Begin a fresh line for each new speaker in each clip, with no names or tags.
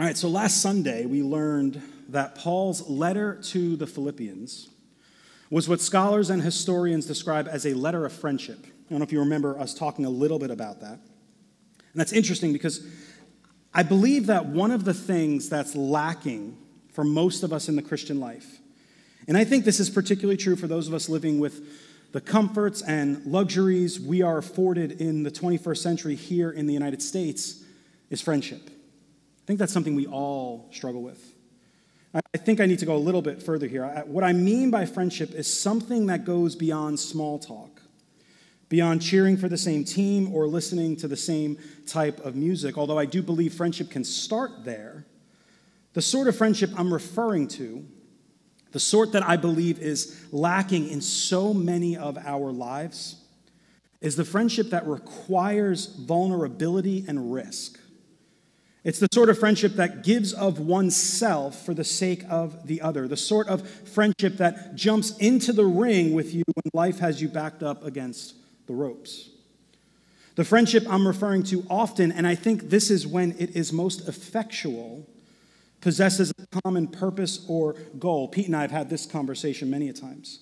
All right, so last Sunday we learned that Paul's letter to the Philippians was what scholars and historians describe as a letter of friendship. I don't know if you remember us talking a little bit about that. And that's interesting because I believe that one of the things that's lacking for most of us in the Christian life, and I think this is particularly true for those of us living with the comforts and luxuries we are afforded in the 21st century here in the United States, is friendship. I think that's something we all struggle with. I think I need to go a little bit further here. What I mean by friendship is something that goes beyond small talk, beyond cheering for the same team or listening to the same type of music. Although I do believe friendship can start there, the sort of friendship I'm referring to, the sort that I believe is lacking in so many of our lives, is the friendship that requires vulnerability and risk. It's the sort of friendship that gives of oneself for the sake of the other, the sort of friendship that jumps into the ring with you when life has you backed up against the ropes. The friendship I'm referring to often, and I think this is when it is most effectual, possesses a common purpose or goal. Pete and I have had this conversation many a times.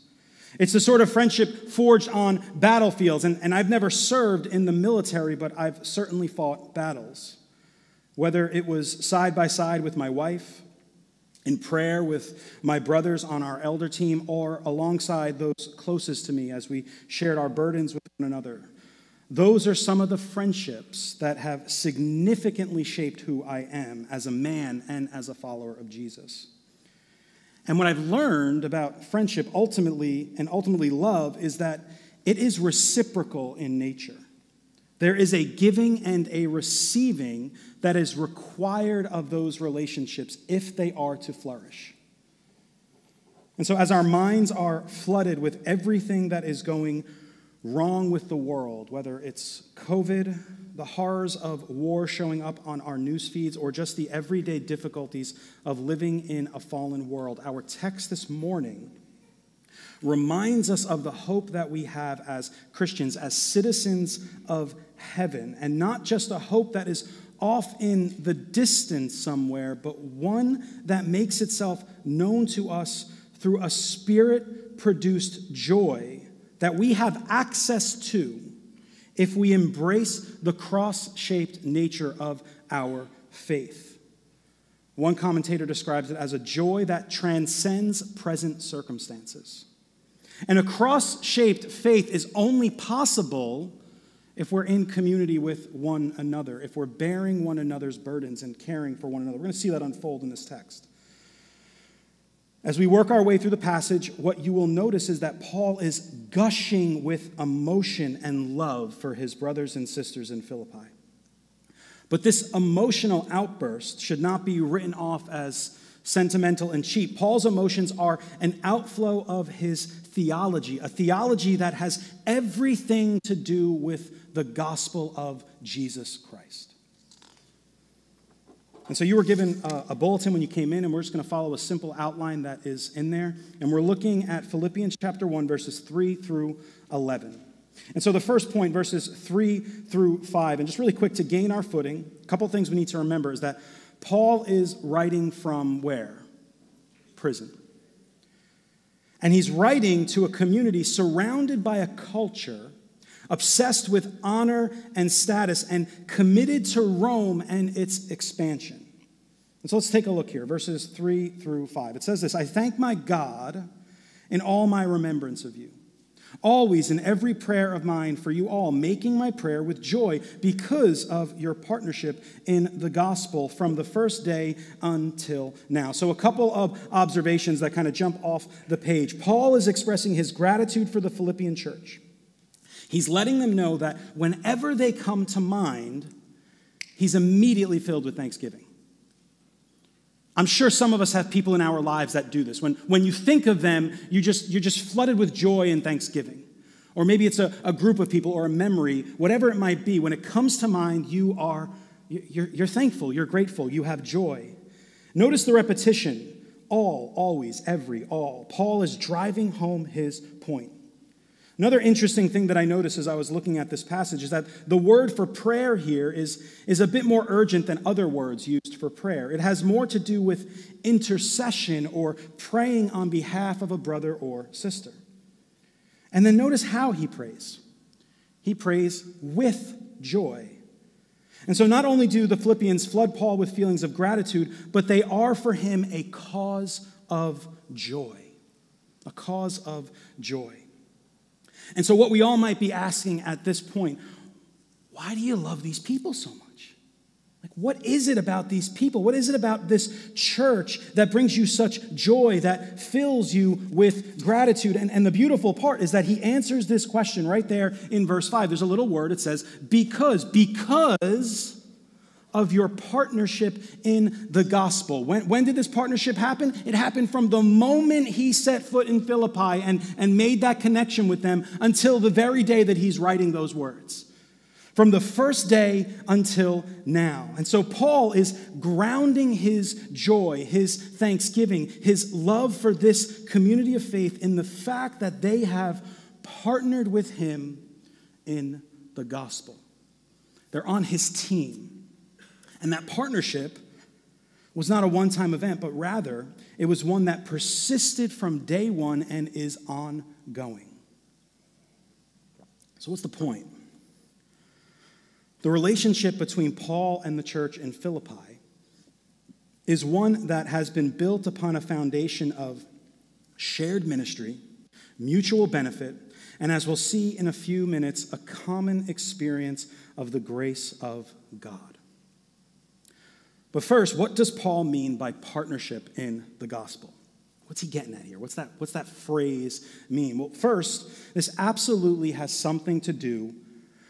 It's the sort of friendship forged on battlefields, and, and I've never served in the military, but I've certainly fought battles whether it was side by side with my wife, in prayer with my brothers on our elder team, or alongside those closest to me as we shared our burdens with one another. Those are some of the friendships that have significantly shaped who I am as a man and as a follower of Jesus. And what I've learned about friendship ultimately and ultimately love is that it is reciprocal in nature. There is a giving and a receiving that is required of those relationships if they are to flourish. And so, as our minds are flooded with everything that is going wrong with the world, whether it's COVID, the horrors of war showing up on our news feeds, or just the everyday difficulties of living in a fallen world, our text this morning reminds us of the hope that we have as Christians, as citizens of heaven, and not just a hope that is off in the distance somewhere, but one that makes itself known to us through a spirit produced joy that we have access to if we embrace the cross shaped nature of our faith. One commentator describes it as a joy that transcends present circumstances. And a cross shaped faith is only possible if we're in community with one another, if we're bearing one another's burdens and caring for one another. We're going to see that unfold in this text. As we work our way through the passage, what you will notice is that Paul is gushing with emotion and love for his brothers and sisters in Philippi. But this emotional outburst should not be written off as sentimental and cheap. Paul's emotions are an outflow of his theology, a theology that has everything to do with the gospel of Jesus Christ. And so you were given a, a bulletin when you came in, and we're just going to follow a simple outline that is in there. And we're looking at Philippians chapter 1, verses 3 through 11. And so the first point, verses 3 through 5, and just really quick to gain our footing, a couple things we need to remember is that Paul is writing from where? Prison. And he's writing to a community surrounded by a culture obsessed with honor and status and committed to Rome and its expansion. And so let's take a look here, verses 3 through 5. It says this I thank my God in all my remembrance of you always in every prayer of mine for you all, making my prayer with joy because of your partnership in the gospel from the first day until now. So, a couple of observations that kind of jump off the page. Paul is expressing his gratitude for the Philippian church. He's letting them know that whenever they come to mind, he's immediately filled with thanksgiving. I'm sure some of us have people in our lives that do this. When, when you think of them, you just, you're just flooded with joy and thanksgiving. Or maybe it's a, a group of people or a memory, whatever it might be. When it comes to mind, you are you're, you're thankful, you're grateful, you have joy. Notice the repetition all, always, every, all. Paul is driving home his point. Another interesting thing that I noticed as I was looking at this passage is that the word for prayer here is, is a bit more urgent than other words used for prayer. It has more to do with intercession or praying on behalf of a brother or sister. And then notice how he prays. He prays with joy. And so not only do the Philippians flood Paul with feelings of gratitude, but they are for him a cause of joy. A cause of joy. And so, what we all might be asking at this point why do you love these people so much? Like, what is it about these people? What is it about this church that brings you such joy, that fills you with gratitude? And, and the beautiful part is that he answers this question right there in verse 5. There's a little word, it says, because, because of your partnership in the gospel. When, when did this partnership happen? It happened from the moment he set foot in Philippi and, and made that connection with them until the very day that he's writing those words. From the first day until now. And so Paul is grounding his joy, his thanksgiving, his love for this community of faith in the fact that they have partnered with him in the gospel. They're on his team. And that partnership was not a one time event, but rather it was one that persisted from day one and is ongoing. So, what's the point? The relationship between Paul and the church in Philippi is one that has been built upon a foundation of shared ministry, mutual benefit, and as we'll see in a few minutes, a common experience of the grace of God. But first, what does Paul mean by partnership in the gospel? What's he getting at here? What's that, what's that phrase mean? Well, first, this absolutely has something to do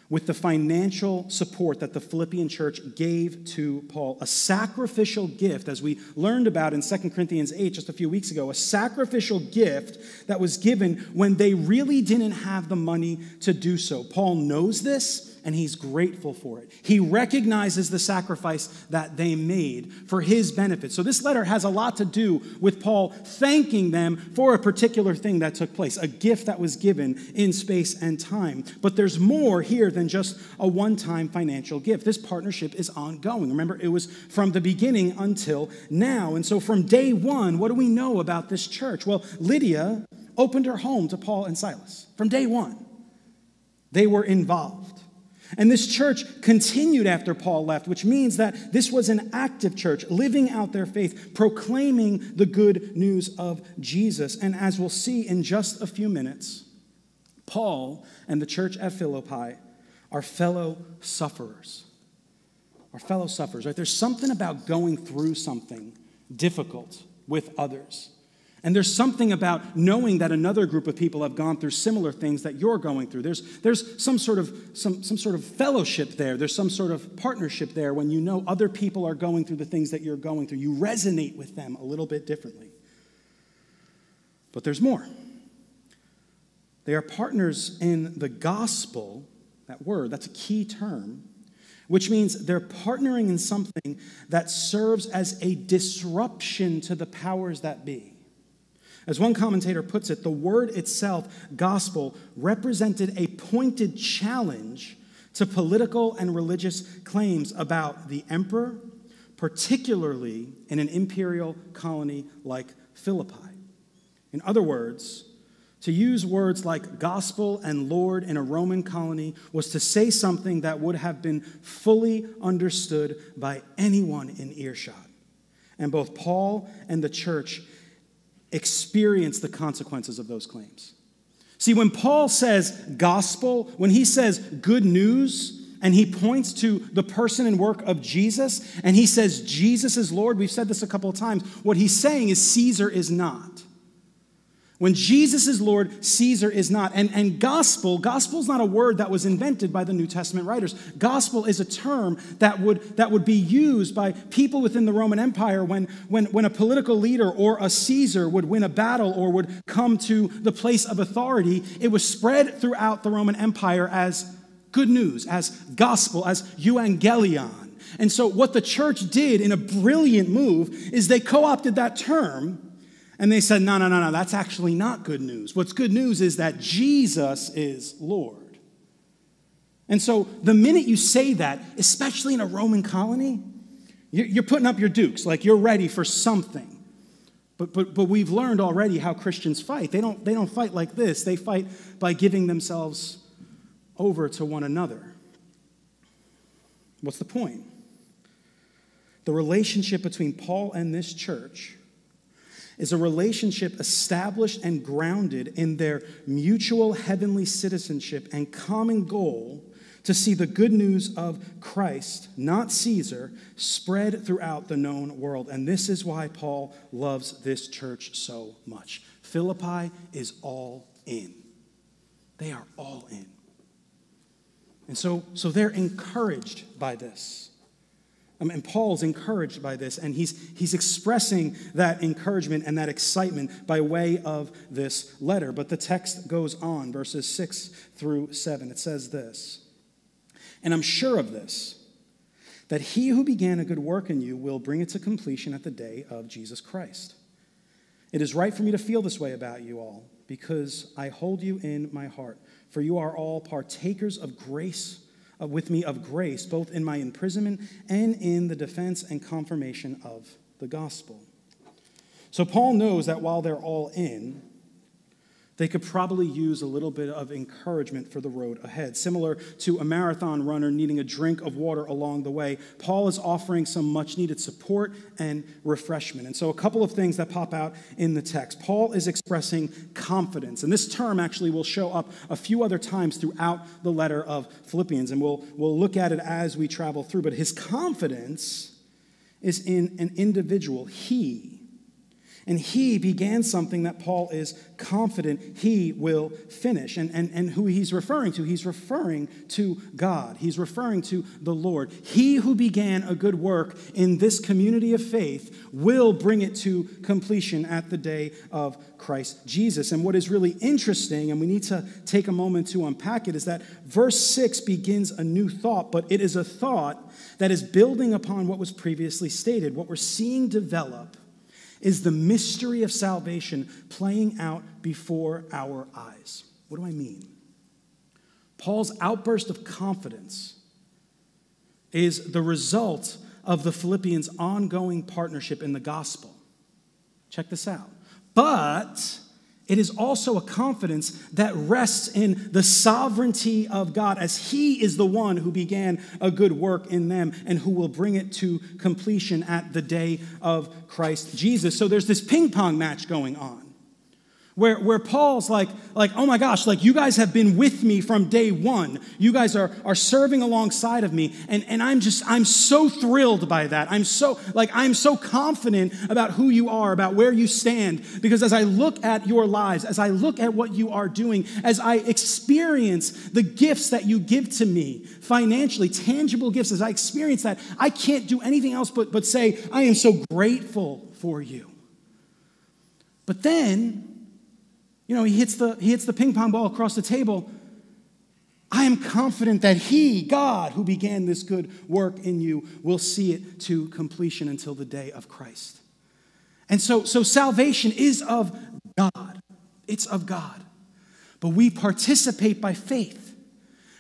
with the financial support that the Philippian church gave to Paul. A sacrificial gift, as we learned about in 2 Corinthians 8 just a few weeks ago, a sacrificial gift that was given when they really didn't have the money to do so. Paul knows this and he's grateful for it. He recognizes the sacrifice that they made for his benefit. So, this letter has a lot to do with Paul thanking them for a particular thing that took place, a gift that was given in space and time. But there's more here than just a one time financial gift. This partnership is ongoing. Remember, it was from the beginning until now. And so, from day one, what do we know about this church? Well, Lydia opened her home to Paul and Silas from day one. They were involved. And this church continued after Paul left, which means that this was an active church, living out their faith, proclaiming the good news of Jesus. And as we'll see in just a few minutes, Paul and the church at Philippi are fellow sufferers. Are fellow sufferers, right? There's something about going through something difficult with others and there's something about knowing that another group of people have gone through similar things that you're going through. There's, there's some, sort of, some, some sort of fellowship there. There's some sort of partnership there when you know other people are going through the things that you're going through. You resonate with them a little bit differently. But there's more. They are partners in the gospel, that word, that's a key term, which means they're partnering in something that serves as a disruption to the powers that be. As one commentator puts it, the word itself, gospel, represented a pointed challenge to political and religious claims about the emperor, particularly in an imperial colony like Philippi. In other words, to use words like gospel and Lord in a Roman colony was to say something that would have been fully understood by anyone in earshot. And both Paul and the church experience the consequences of those claims. See, when Paul says gospel, when he says good news, and he points to the person and work of Jesus, and he says Jesus is Lord, we've said this a couple of times. What he's saying is Caesar is not. When Jesus is Lord, Caesar is not. And, and gospel, gospel is not a word that was invented by the New Testament writers. Gospel is a term that would, that would be used by people within the Roman Empire when, when, when a political leader or a Caesar would win a battle or would come to the place of authority. It was spread throughout the Roman Empire as good news, as gospel, as euangelion. And so, what the church did in a brilliant move is they co opted that term And they said, no, no, no, no, that's actually not good news. What's good news is that Jesus is Lord. And so the minute you say that, especially in a Roman colony, you're putting up your dukes, like you're ready for something. But, but, but we've learned already how Christians fight. They don't, they don't fight like this, they fight by giving themselves over to one another. What's the point? The relationship between Paul and this church is a relationship established and grounded in their mutual heavenly citizenship and common goal to see the good news of Christ, not Caesar, spread throughout the known world. And this is why Paul loves this church so much. Philippi is all in. They are all in. And so, so they're encouraged by this. Um, and Paul's encouraged by this, and he's, he's expressing that encouragement and that excitement by way of this letter. But the text goes on, verses 6 through 7. It says this And I'm sure of this, that he who began a good work in you will bring it to completion at the day of Jesus Christ. It is right for me to feel this way about you all, because I hold you in my heart, for you are all partakers of grace Uh, with me of grace, both in my imprisonment and in the defense and confirmation of the gospel. So Paul knows that while they're all in, they could probably use a little bit of encouragement for the road ahead. Similar to a marathon runner needing a drink of water along the way, Paul is offering some much needed support and refreshment. And so, a couple of things that pop out in the text. Paul is expressing confidence, and this term actually will show up a few other times throughout the letter of Philippians, and we'll, we'll look at it as we travel through. But his confidence is in an individual, he and he began something that Paul is confident he will finish. And, and, and who he's referring to, he's referring to God. He's referring to the Lord. He who began a good work in this community of faith will bring it to completion at the day of Christ Jesus. And what is really interesting, and we need to take a moment to unpack it, is that verse 6 begins a new thought, but it is a thought that is building upon what was previously stated. What we're seeing develop is the mystery of salvation playing out before our eyes. What do I mean? Paul's outburst of confidence is the result of the Philippians' ongoing partnership in the gospel. Check this out. But it is also a confidence that rests in the sovereignty of God, as He is the one who began a good work in them and who will bring it to completion at the day of Christ Jesus. So there's this ping pong match going on where, where Paul's like, like, oh my gosh, like you guys have been with me from day one. You guys are, are serving alongside of me. And, and I'm just, I'm so thrilled by that. I'm so, like, I'm so confident about who you are, about where you stand. Because as I look at your lives, as I look at what you are doing, as I experience the gifts that you give to me financially, tangible gifts, as I experience that, I can't do anything else but, but say, I am so grateful for you. But then, you know, he hits the, he hits the ping pong ball across the table. I am confident that He, God, who began this good work in you, will see it to completion until the day of Christ. And so, so salvation is of God. It's of God. But we participate by faith.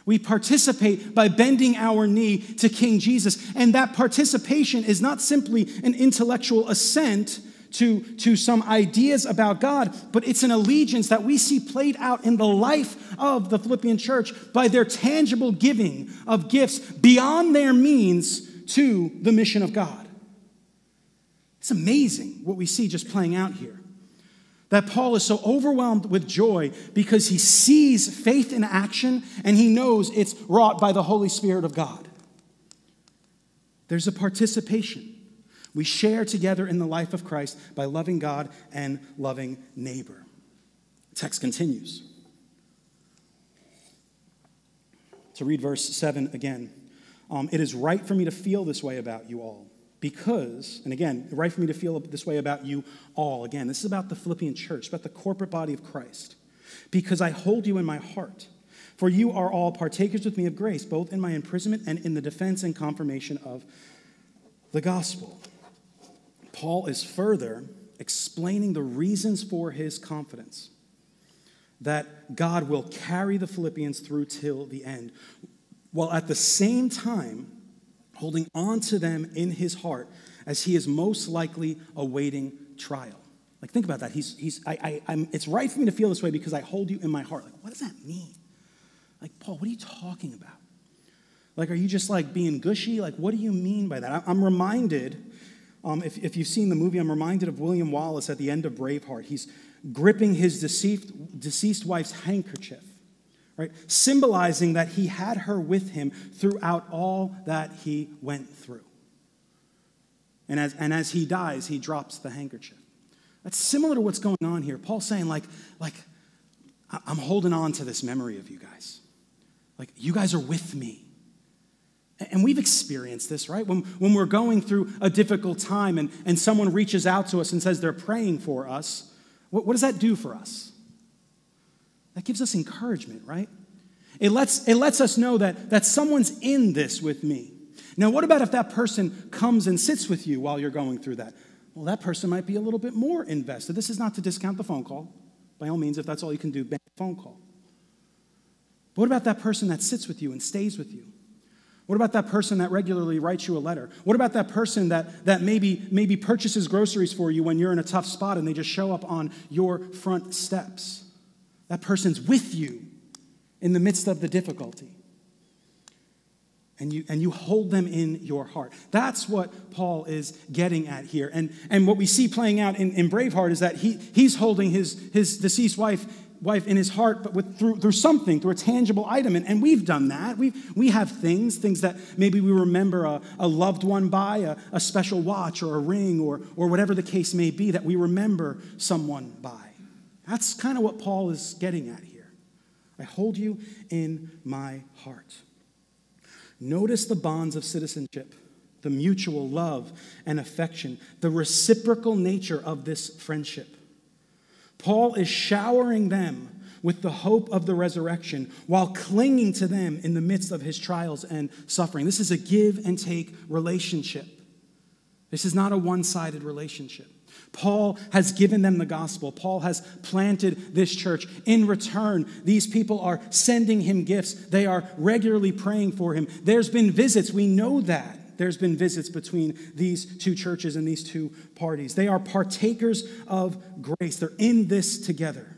We participate by bending our knee to King Jesus. And that participation is not simply an intellectual assent to, to some ideas about God, but it's an allegiance that we see played out in the life of the Philippian church by their tangible giving of gifts beyond their means to the mission of God. It's amazing what we see just playing out here. That Paul is so overwhelmed with joy because he sees faith in action and he knows it's wrought by the Holy Spirit of God. There's a participation. We share together in the life of Christ by loving God and loving neighbor. text continues. To read verse 7 again. Um, it is right for me to feel this way about you all because, and again, right for me to feel this way about you all. Again, this is about the Philippian church, about the corporate body of Christ. Because I hold you in my heart. For you are all partakers with me of grace, both in my imprisonment and in the defense and confirmation of the gospel. Paul is further explaining the reasons for his confidence that God will carry the Philippians through till the end, while at the same time holding on to them in his heart as he is most likely awaiting trial. Like, think about that. He's, he's, I, I, I'm, it's right for me to feel this way because I hold you in my heart. Like, what does that mean? Like, Paul, what are you talking about? Like, are you just like being gushy? Like, what do you mean by that? I'm reminded, um, if, if you've seen the movie, I'm reminded of William Wallace at the end of Braveheart. He's gripping his deceased, deceased wife's handkerchief, right? Symbolizing that he had her with him throughout all that he went through. And as, and as he dies, he drops the handkerchief. That's similar to what's going on here. Paul's saying, like, like, I'm holding on to this memory of you guys. Like, you guys are with me. And we've experienced this, right? When, when we're going through a difficult time and, and someone reaches out to us and says they're praying for us, what, what does that do for us? That gives us encouragement, right? It lets, it lets us know that, that someone's in this with me. Now, what about if that person comes and sits with you while you're going through that? Well, that person might be a little bit more invested. This is not to discount the phone call. By all means, if that's all you can do, a phone call. But what about that person that sits with you and stays with you? What about that person that regularly writes you a letter? What about that person that, that maybe, maybe purchases groceries for you when you're in a tough spot and they just show up on your front steps? That person's with you in the midst of the difficulty. And you, and you hold them in your heart. That's what Paul is getting at here. And, and what we see playing out in, in Braveheart is that he, he's holding his, his deceased wife wife in his heart, but with, through, through something, through a tangible item. And, and we've done that. we we have things, things that maybe we remember a, a loved one by, a, a special watch or a ring or, or whatever the case may be that we remember someone by. That's kind of what Paul is getting at here. I hold you in my heart. Notice the bonds of citizenship, the mutual love and affection, the reciprocal nature of this friendship. Paul is showering them with the hope of the resurrection while clinging to them in the midst of his trials and suffering. This is a give and take relationship. This is not a one sided relationship. Paul has given them the gospel. Paul has planted this church. In return, these people are sending him gifts. They are regularly praying for him. There's been visits. We know that there's been visits between these two churches and these two parties. They are partakers of grace, they're in this together.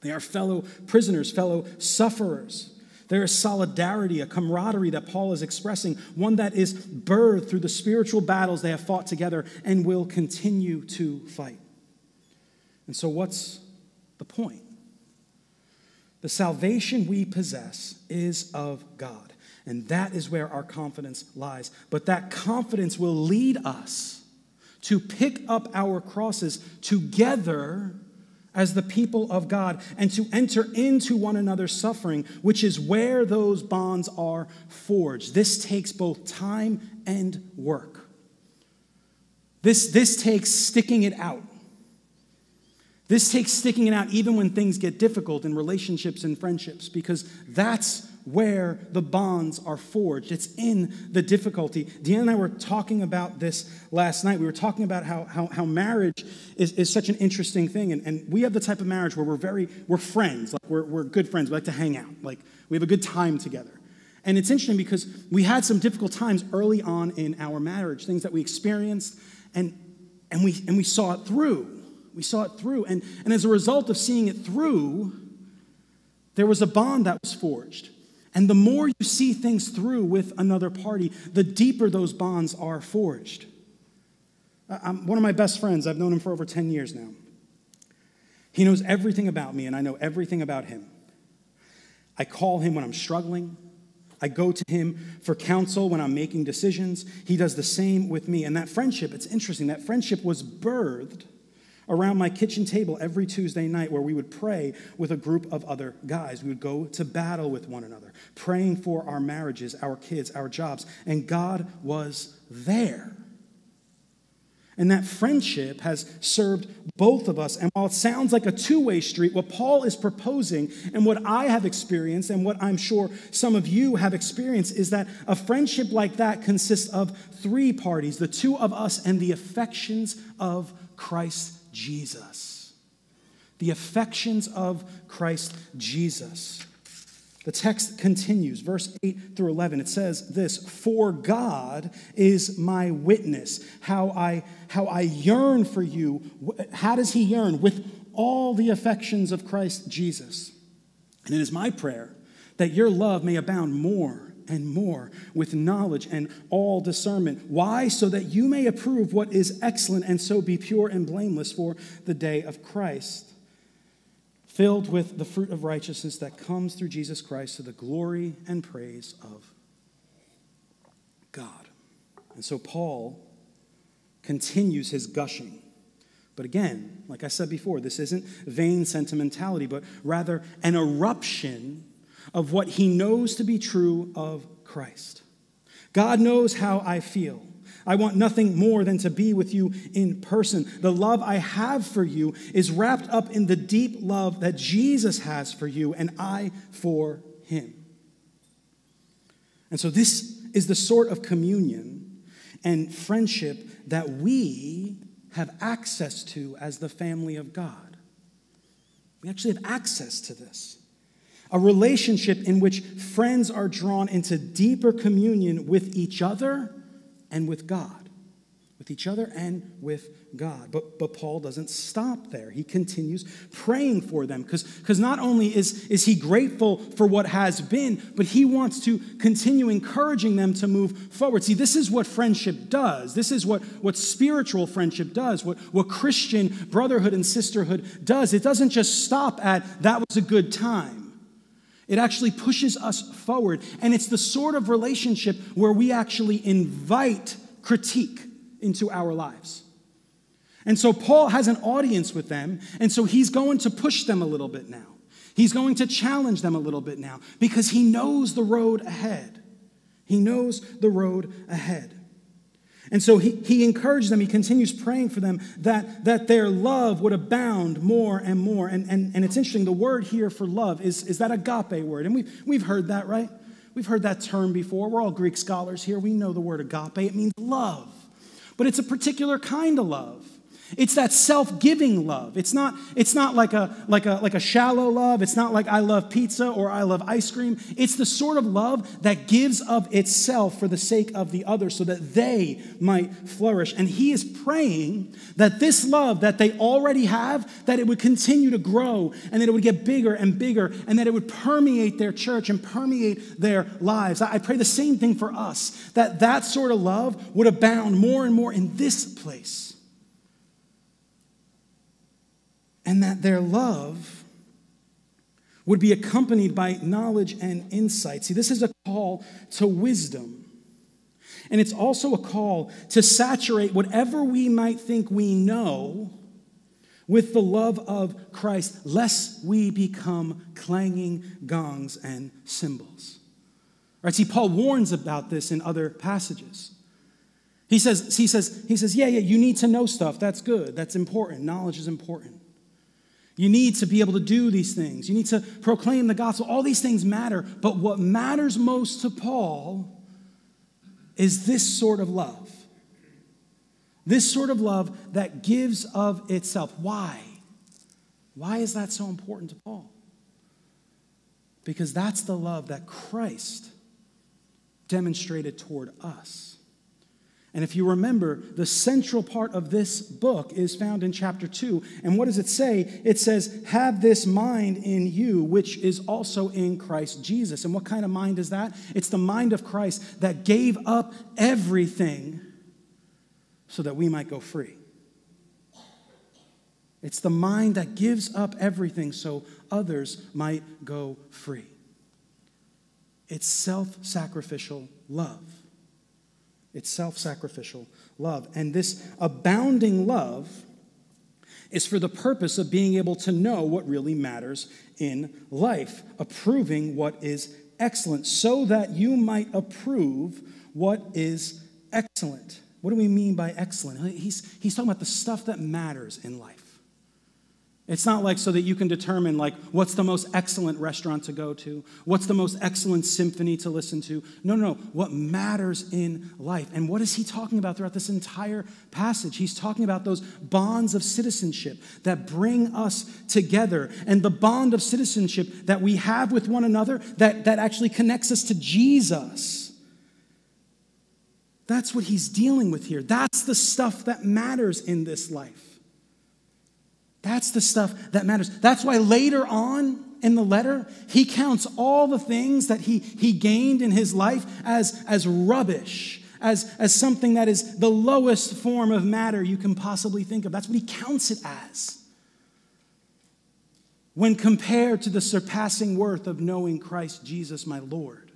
They are fellow prisoners, fellow sufferers. There is solidarity, a camaraderie that Paul is expressing, one that is birthed through the spiritual battles they have fought together and will continue to fight. And so, what's the point? The salvation we possess is of God. And that is where our confidence lies. But that confidence will lead us to pick up our crosses together as the people of God and to enter into one another's suffering, which is where those bonds are forged. This takes both time and work. This, this takes sticking it out. This takes sticking it out even when things get difficult in relationships and friendships, because that's where the bonds are forged. It's in the difficulty. Deanna and I were talking about this last night. We were talking about how, how, how marriage is, is such an interesting thing. And, and we have the type of marriage where we're very, we're friends. Like we're, we're good friends. We like to hang out. Like we have a good time together. And it's interesting because we had some difficult times early on in our marriage, things that we experienced, and, and, we, and we saw it through. We saw it through. And, and as a result of seeing it through, there was a bond that was forged. And the more you see things through with another party, the deeper those bonds are forged. I'm one of my best friends, I've known him for over 10 years now. He knows everything about me, and I know everything about him. I call him when I'm struggling. I go to him for counsel when I'm making decisions. He does the same with me. And that friendship, it's interesting, that friendship was birthed around my kitchen table every Tuesday night where we would pray with a group of other guys. We would go to battle with one another, praying for our marriages, our kids, our jobs. And God was there. And that friendship has served both of us. And while it sounds like a two way street, what Paul is proposing and what I have experienced, and what I'm sure some of you have experienced, is that a friendship like that consists of three parties the two of us and the affections of Christ Jesus. The affections of Christ Jesus. The text continues, verse 8 through 11. It says this For God is my witness, how I, how I yearn for you. How does he yearn? With all the affections of Christ Jesus. And it is my prayer that your love may abound more and more with knowledge and all discernment. Why? So that you may approve what is excellent and so be pure and blameless for the day of Christ filled with the fruit of righteousness that comes through Jesus Christ to the glory and praise of God. And so Paul continues his gushing. But again, like I said before, this isn't vain sentimentality, but rather an eruption of what he knows to be true of Christ. God knows how I feel. I want nothing more than to be with you in person. The love I have for you is wrapped up in the deep love that Jesus has for you and I for him. And so, this is the sort of communion and friendship that we have access to as the family of God. We actually have access to this. A relationship in which friends are drawn into deeper communion with each other and with God, with each other and with God. But, but Paul doesn't stop there. He continues praying for them because not only is, is he grateful for what has been, but he wants to continue encouraging them to move forward. See, this is what friendship does. This is what, what spiritual friendship does, what, what Christian brotherhood and sisterhood does. It doesn't just stop at that was a good time. It actually pushes us forward. And it's the sort of relationship where we actually invite critique into our lives. And so Paul has an audience with them, and so he's going to push them a little bit now. He's going to challenge them a little bit now because he knows the road ahead. He knows the road ahead. And so he, he encouraged them, he continues praying for them that, that their love would abound more and more. And, and, and it's interesting, the word here for love is, is that agape word. And we've, we've heard that, right? We've heard that term before. We're all Greek scholars here. We know the word agape. It means love, but it's a particular kind of love. It's that self-giving love. It's not, it's not like, a, like, a, like a shallow love. It's not like I love pizza or I love ice cream. It's the sort of love that gives of itself for the sake of the other so that they might flourish. And he is praying that this love that they already have, that it would continue to grow and that it would get bigger and bigger and that it would permeate their church and permeate their lives. I pray the same thing for us, that that sort of love would abound more and more in this place and that their love would be accompanied by knowledge and insight. See, this is a call to wisdom. And it's also a call to saturate whatever we might think we know with the love of Christ, lest we become clanging gongs and cymbals. Right? See, Paul warns about this in other passages. He says, he says, he says, yeah, yeah, you need to know stuff. That's good. That's important. Knowledge is important. You need to be able to do these things. You need to proclaim the gospel. All these things matter. But what matters most to Paul is this sort of love. This sort of love that gives of itself. Why? Why is that so important to Paul? Because that's the love that Christ demonstrated toward us. And if you remember, the central part of this book is found in chapter 2. And what does it say? It says, Have this mind in you, which is also in Christ Jesus. And what kind of mind is that? It's the mind of Christ that gave up everything so that we might go free. It's the mind that gives up everything so others might go free. It's self sacrificial love. It's self sacrificial love. And this abounding love is for the purpose of being able to know what really matters in life, approving what is excellent, so that you might approve what is excellent. What do we mean by excellent? He's, he's talking about the stuff that matters in life. It's not like so that you can determine like what's the most excellent restaurant to go to, what's the most excellent symphony to listen to. No, no, no. What matters in life. And what is he talking about throughout this entire passage? He's talking about those bonds of citizenship that bring us together and the bond of citizenship that we have with one another that, that actually connects us to Jesus. That's what he's dealing with here. That's the stuff that matters in this life. That's the stuff that matters. That's why later on in the letter, he counts all the things that he, he gained in his life as, as rubbish, as, as something that is the lowest form of matter you can possibly think of. That's what he counts it as. When compared to the surpassing worth of knowing Christ Jesus, my Lord.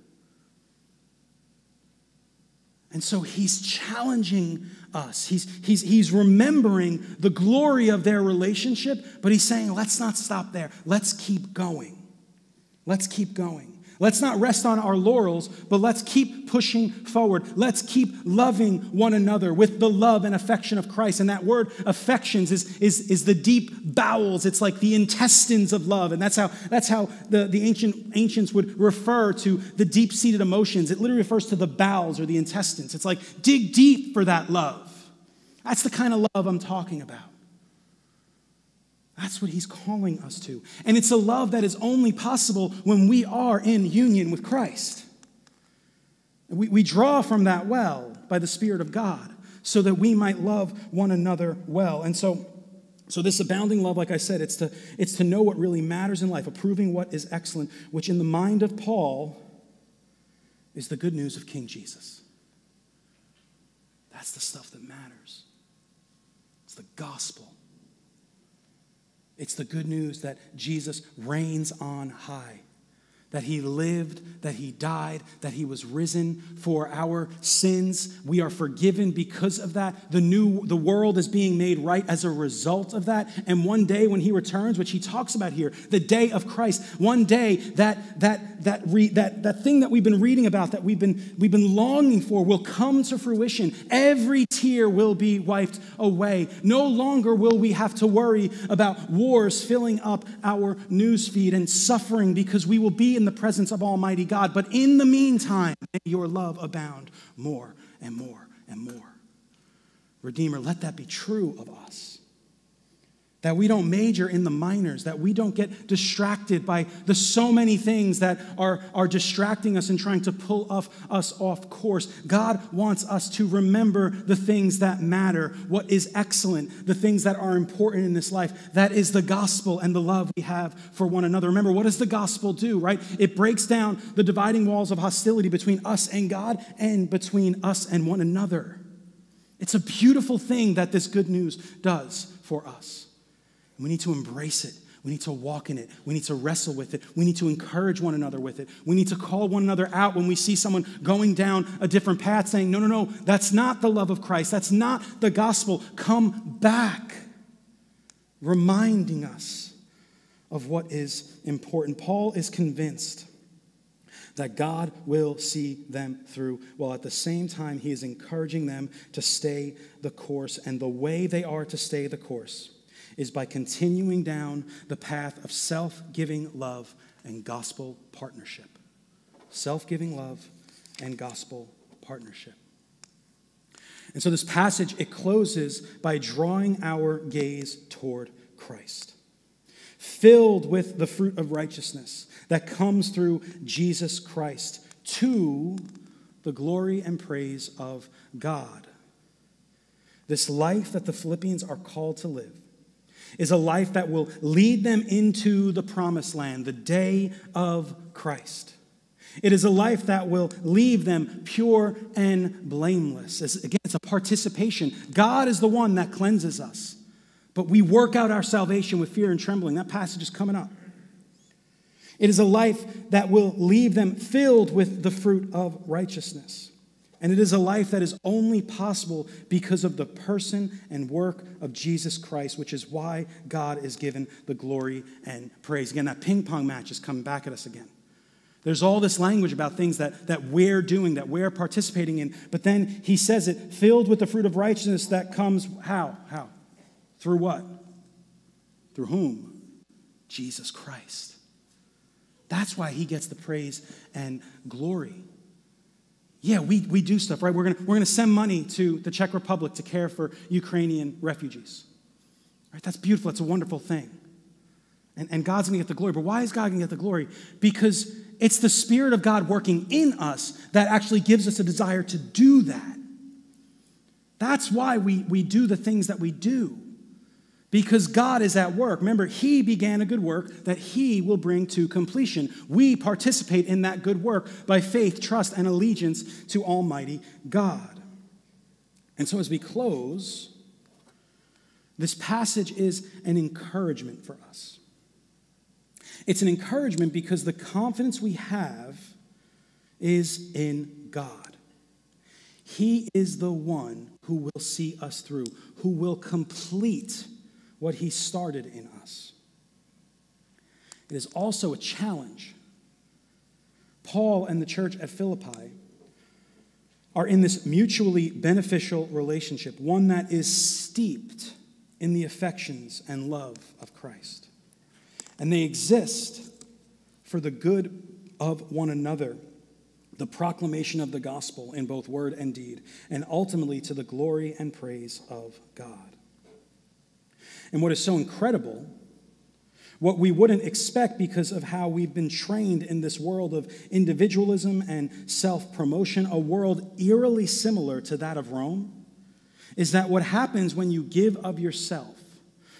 And so he's challenging us. He's, he's, he's remembering the glory of their relationship, but he's saying, let's not stop there. Let's keep going. Let's keep going. Let's not rest on our laurels, but let's keep pushing forward. Let's keep loving one another with the love and affection of Christ. And that word affections is, is, is the deep bowels. It's like the intestines of love. And that's how, that's how the, the ancient, ancients would refer to the deep seated emotions. It literally refers to the bowels or the intestines. It's like dig deep for that love. That's the kind of love I'm talking about. That's what he's calling us to. And it's a love that is only possible when we are in union with Christ. We, we draw from that well by the Spirit of God so that we might love one another well. And so, so this abounding love, like I said, it's to, it's to know what really matters in life, approving what is excellent, which in the mind of Paul is the good news of King Jesus. That's the stuff that matters. It's the gospel. It's the good news that Jesus reigns on high that he lived, that he died, that he was risen for our sins. We are forgiven because of that. The new the world is being made right as a result of that. And one day when he returns, which he talks about here, the day of Christ, one day that that that re, that that thing that we've been reading about that we've been we've been longing for will come to fruition. Every tear will be wiped away. No longer will we have to worry about wars filling up our newsfeed and suffering because we will be in the presence of Almighty God. But in the meantime, may your love abound more and more and more. Redeemer, let that be true of us that we don't major in the minors, that we don't get distracted by the so many things that are, are distracting us and trying to pull off, us off course. God wants us to remember the things that matter, what is excellent, the things that are important in this life. That is the gospel and the love we have for one another. Remember, what does the gospel do, right? It breaks down the dividing walls of hostility between us and God and between us and one another. It's a beautiful thing that this good news does for us. We need to embrace it. We need to walk in it. We need to wrestle with it. We need to encourage one another with it. We need to call one another out when we see someone going down a different path, saying, No, no, no, that's not the love of Christ. That's not the gospel. Come back. Reminding us of what is important. Paul is convinced that God will see them through, while at the same time, he is encouraging them to stay the course. And the way they are to stay the course is by continuing down the path of self giving love and gospel partnership. Self giving love and gospel partnership. And so this passage, it closes by drawing our gaze toward Christ, filled with the fruit of righteousness that comes through Jesus Christ to the glory and praise of God. This life that the Philippians are called to live is a life that will lead them into the promised land, the day of Christ. It is a life that will leave them pure and blameless. As, again, it's a participation. God is the one that cleanses us, but we work out our salvation with fear and trembling. That passage is coming up. It is a life that will leave them filled with the fruit of righteousness. And it is a life that is only possible because of the person and work of Jesus Christ, which is why God is given the glory and praise. Again, that ping pong match is coming back at us again. There's all this language about things that, that we're doing, that we're participating in, but then he says it filled with the fruit of righteousness that comes how? How? Through what? Through whom? Jesus Christ. That's why he gets the praise and glory. Yeah, we, we do stuff, right? We're going we're gonna send money to the Czech Republic to care for Ukrainian refugees. Right? That's beautiful. That's a wonderful thing. And, and God's going to get the glory. But why is God going to get the glory? Because it's the Spirit of God working in us that actually gives us a desire to do that. That's why we, we do the things that we do because God is at work. Remember, He began a good work that He will bring to completion. We participate in that good work by faith, trust, and allegiance to Almighty God. And so, as we close, this passage is an encouragement for us. It's an encouragement because the confidence we have is in God. He is the one who will see us through, who will complete what he started in us. It is also a challenge. Paul and the church at Philippi are in this mutually beneficial relationship, one that is steeped in the affections and love of Christ. And they exist for the good of one another, the proclamation of the gospel in both word and deed, and ultimately to the glory and praise of God. And what is so incredible, what we wouldn't expect because of how we've been trained in this world of individualism and self promotion, a world eerily similar to that of Rome, is that what happens when you give of yourself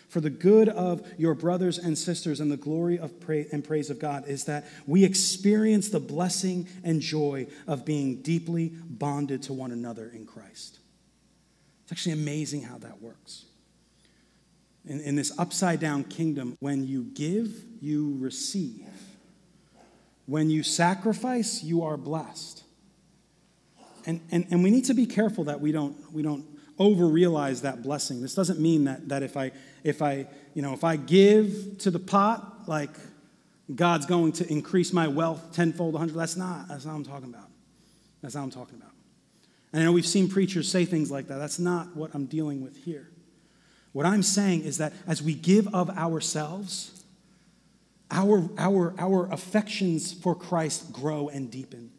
for the good of your brothers and sisters and the glory of praise and praise of God is that we experience the blessing and joy of being deeply bonded to one another in Christ. It's actually amazing how that works in, in this upside down kingdom, when you give, you receive. When you sacrifice, you are blessed. And, and, and we need to be careful that we don't, we don't over realize that blessing. This doesn't mean that, that if, I, if, I, you know, if I give to the pot, like God's going to increase my wealth tenfold, a hundred. That's not, that's not what I'm talking about. That's not what I'm talking about. And I know we've seen preachers say things like that. That's not what I'm dealing with here. What I'm saying is that as we give of ourselves, our, our, our affections for Christ grow and deepen.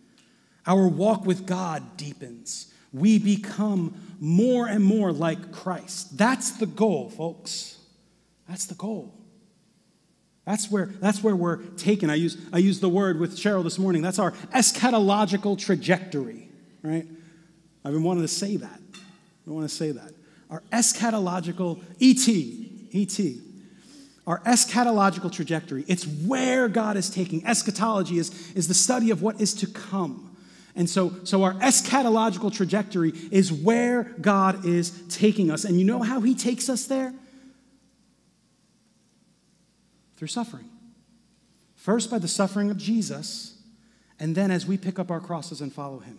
Our walk with God deepens. We become more and more like Christ. That's the goal, folks. That's the goal. That's where, that's where we're taken. I use, I used the word with Cheryl this morning. That's our eschatological trajectory, right? I've been wanting to say that. I want to say that our eschatological ET, ET, our eschatological trajectory. It's where God is taking. Eschatology is, is the study of what is to come. And so, so our eschatological trajectory is where God is taking us. And you know how He takes us there? Through suffering. First, by the suffering of Jesus, and then as we pick up our crosses and follow Him.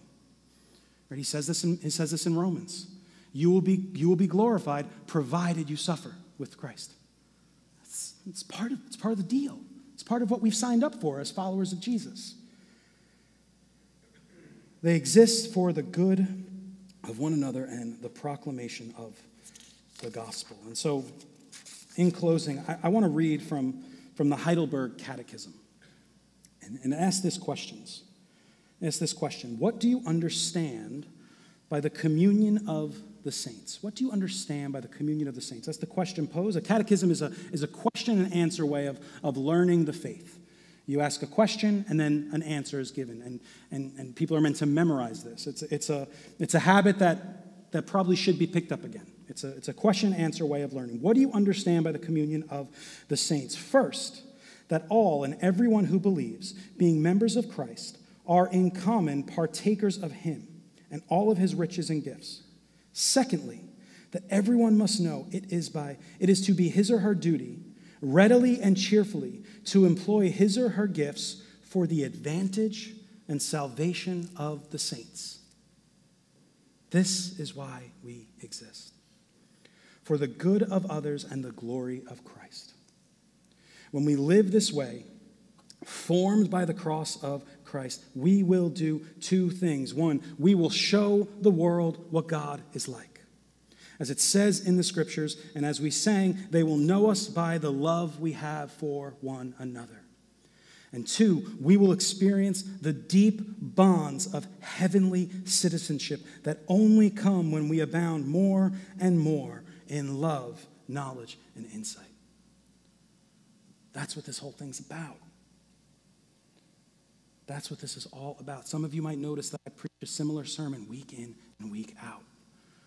Right? He says this in, he says this in Romans you will be, you will be glorified provided you suffer with Christ. It's, it's, part of, it's part of the deal. It's part of what we've signed up for as followers of Jesus. They exist for the good of one another and the proclamation of the gospel. And so, in closing, I, I want to read from, from the Heidelberg Catechism and, and ask this questions. Ask this question What do you understand by the communion of the saints? What do you understand by the communion of the saints? That's the question posed. A catechism is a, is a question and answer way of, of learning the faith. You ask a question and then an answer is given. And, and, and people are meant to memorize this. It's, it's, a, it's a habit that, that probably should be picked up again. It's a, it's a question answer way of learning. What do you understand by the communion of the saints? First, that all and everyone who believes, being members of Christ, are in common partakers of him and all of his riches and gifts. Secondly, that everyone must know it is by it is to be his or her duty readily and cheerfully to employ his or her gifts for the advantage and salvation of the saints. This is why we exist. For the good of others and the glory of Christ. When we live this way, formed by the cross of Christ, we will do two things. One, we will show the world what God is like. As it says in the scriptures, and as we sang, they will know us by the love we have for one another. And two, we will experience the deep bonds of heavenly citizenship that only come when we abound more and more in love, knowledge, and insight. That's what this whole thing's about. That's what this is all about. Some of you might notice that I preach a similar sermon week in and week out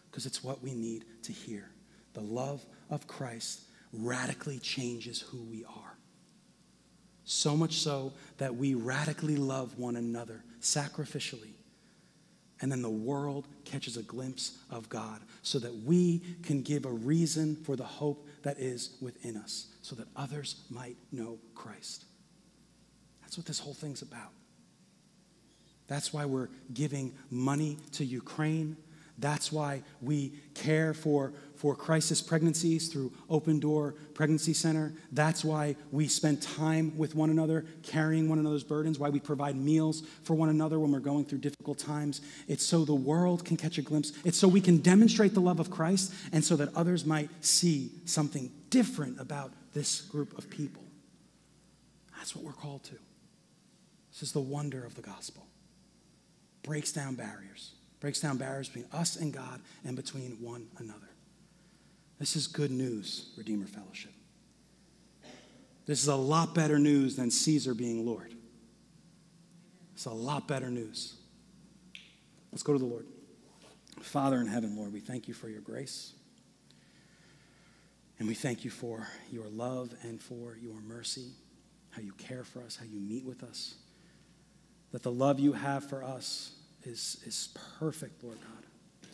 because it's what we need to hear. The love of Christ radically changes who we are. So much so that we radically love one another sacrificially. And then the world catches a glimpse of God so that we can give a reason for the hope that is within us, so that others might know Christ. That's what this whole thing's about. That's why we're giving money to Ukraine. That's why we care for, for crisis pregnancies through Open Door Pregnancy Center. That's why we spend time with one another, carrying one another's burdens, why we provide meals for one another when we're going through difficult times. It's so the world can catch a glimpse. It's so we can demonstrate the love of Christ and so that others might see something different about this group of people. That's what we're called to. This is the wonder of the gospel. Breaks down barriers breaks down barriers between us and God and between one another. This is good news, Redeemer Fellowship. This is a lot better news than Caesar being Lord. It's a lot better news. Let's go to the Lord. Father in heaven, Lord, we thank you for your grace. And we thank you for your love and for your mercy, how you care for us, how you meet with us. That the love you have for us is, is perfect, Lord God.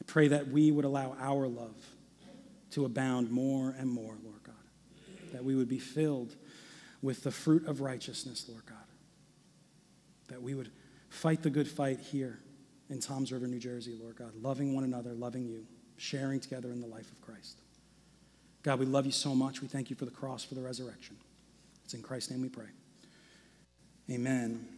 I pray that we would allow our love to abound more and more, Lord God. That we would be filled with the fruit of righteousness, Lord God. That we would fight the good fight here in Toms River, New Jersey, Lord God, loving one another, loving you, sharing together in the life of Christ. God, we love you so much. We thank you for the cross, for the resurrection. It's in Christ's name we pray. Amen.